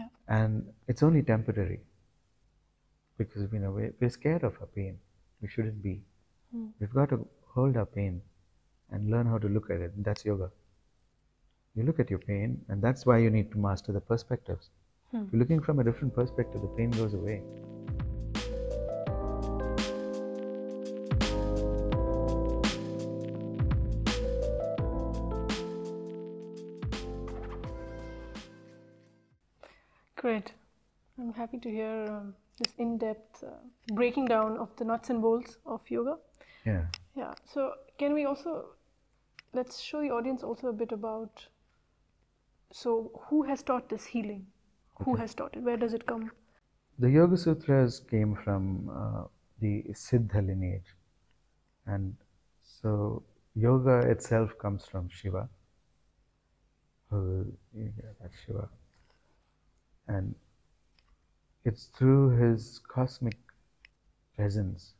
Yeah. And it's only temporary because you know we're, we're scared of our pain. We shouldn't be. Hmm. We've got to hold our pain and learn how to look at it. That's yoga. You look at your pain, and that's why you need to master the perspectives. Hmm. If you're looking from a different perspective, the pain goes away. Great. I'm happy to hear um, this in depth uh, breaking down of the nuts and bolts of yoga. Yeah. Yeah. So, can we also let's show the audience also a bit about so who has taught this healing? Who has taught it? Where does it come? The Yoga Sutras came from uh, the Siddha lineage. And so yoga itself comes from Shiva. Who, yeah, that's Shiva. And it's through his cosmic presence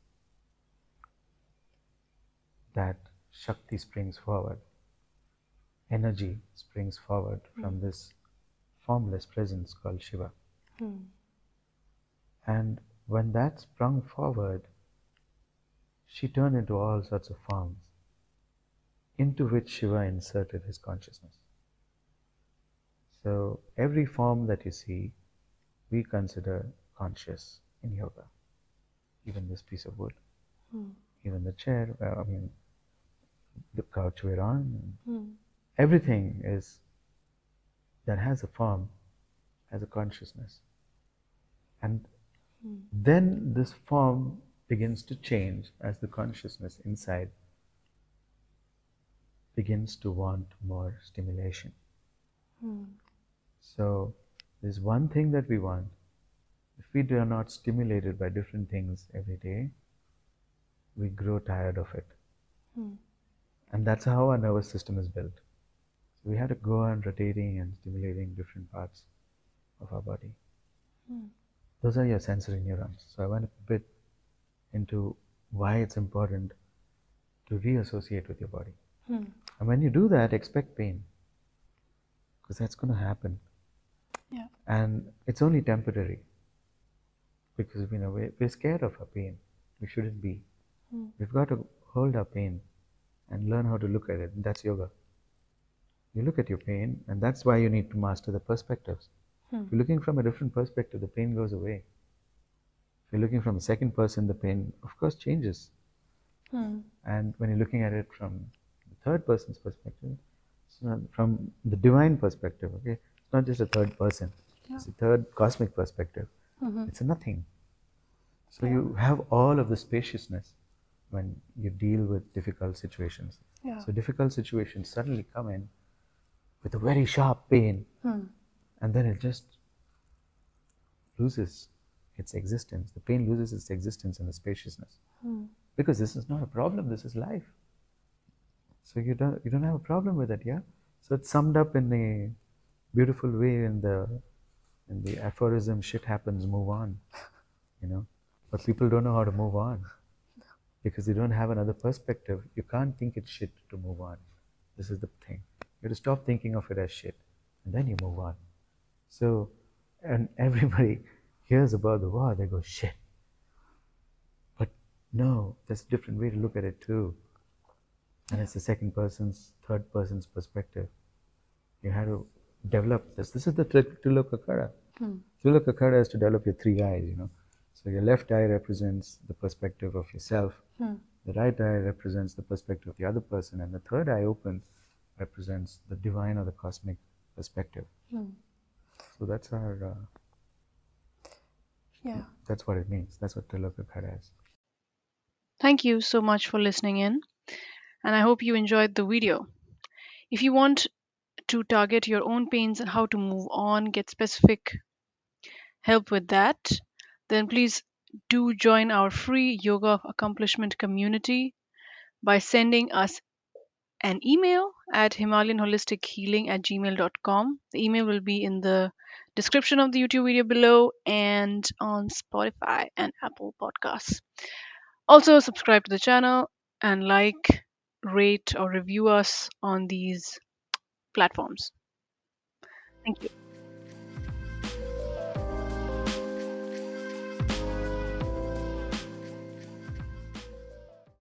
that Shakti springs forward. Energy springs forward from this formless presence called Shiva. Hmm. And when that sprung forward, she turned into all sorts of forms, into which Shiva inserted his consciousness. So every form that you see, we consider conscious in yoga. Even this piece of wood, Hmm. even the chair, I mean, the couch we're on, Hmm. everything is that has a form, has a consciousness. And Hmm. then this form begins to change as the consciousness inside begins to want more stimulation. So there's one thing that we want. If we are not stimulated by different things every day, we grow tired of it. Hmm. And that's how our nervous system is built. So we have to go on rotating and stimulating different parts of our body. Hmm. Those are your sensory neurons. So I went a bit into why it's important to reassociate with your body. Hmm. And when you do that, expect pain. Because that's going to happen. Yeah. And it's only temporary. Because you know we're, we're scared of our pain. We shouldn't be. Hmm. We've got to hold our pain and learn how to look at it. That's yoga. You look at your pain, and that's why you need to master the perspectives. Hmm. If you're looking from a different perspective, the pain goes away. If you're looking from a second person, the pain, of course, changes. Hmm. And when you're looking at it from the third person's perspective, from the divine perspective, okay? It's not just a third person, it's a third cosmic perspective. Mhm. It's a nothing. So you have all of the spaciousness when you deal with difficult situations. Yeah. So difficult situations suddenly come in with a very sharp pain, Hmm. and then it just loses its existence. The pain loses its existence in the spaciousness Hmm. because this is not a problem. This is life. So you don't you don't have a problem with it, yeah. So it's summed up in a beautiful way in the in the aphorism "shit happens, move on," you know. But people don't know how to move on because they don't have another perspective. You can't think it's shit to move on. This is the thing. You have to stop thinking of it as shit, and then you move on. So, and everybody hears about the war, they go shit. But no, there's a different way to look at it too. And it's the second person's, third person's perspective. You have to develop this. This is the Tri- Trilok Akhada. Hmm. Trilok Akhada is to develop your three eyes, you know. So your left eye represents the perspective of yourself. Hmm. The right eye represents the perspective of the other person, and the third eye open represents the divine or the cosmic perspective. Hmm. So that's our, uh, Yeah. that's what it means. That's what Trilok Akhada is. Thank you so much for listening in, and I hope you enjoyed the video. If you want to target your own pains and how to move on, get specific help with that, then please do join our free yoga of accomplishment community by sending us an email at himalayanholistichealing at gmail.com. The email will be in the description of the YouTube video below and on Spotify and Apple Podcasts. Also, subscribe to the channel and like, rate, or review us on these platforms. Thank you.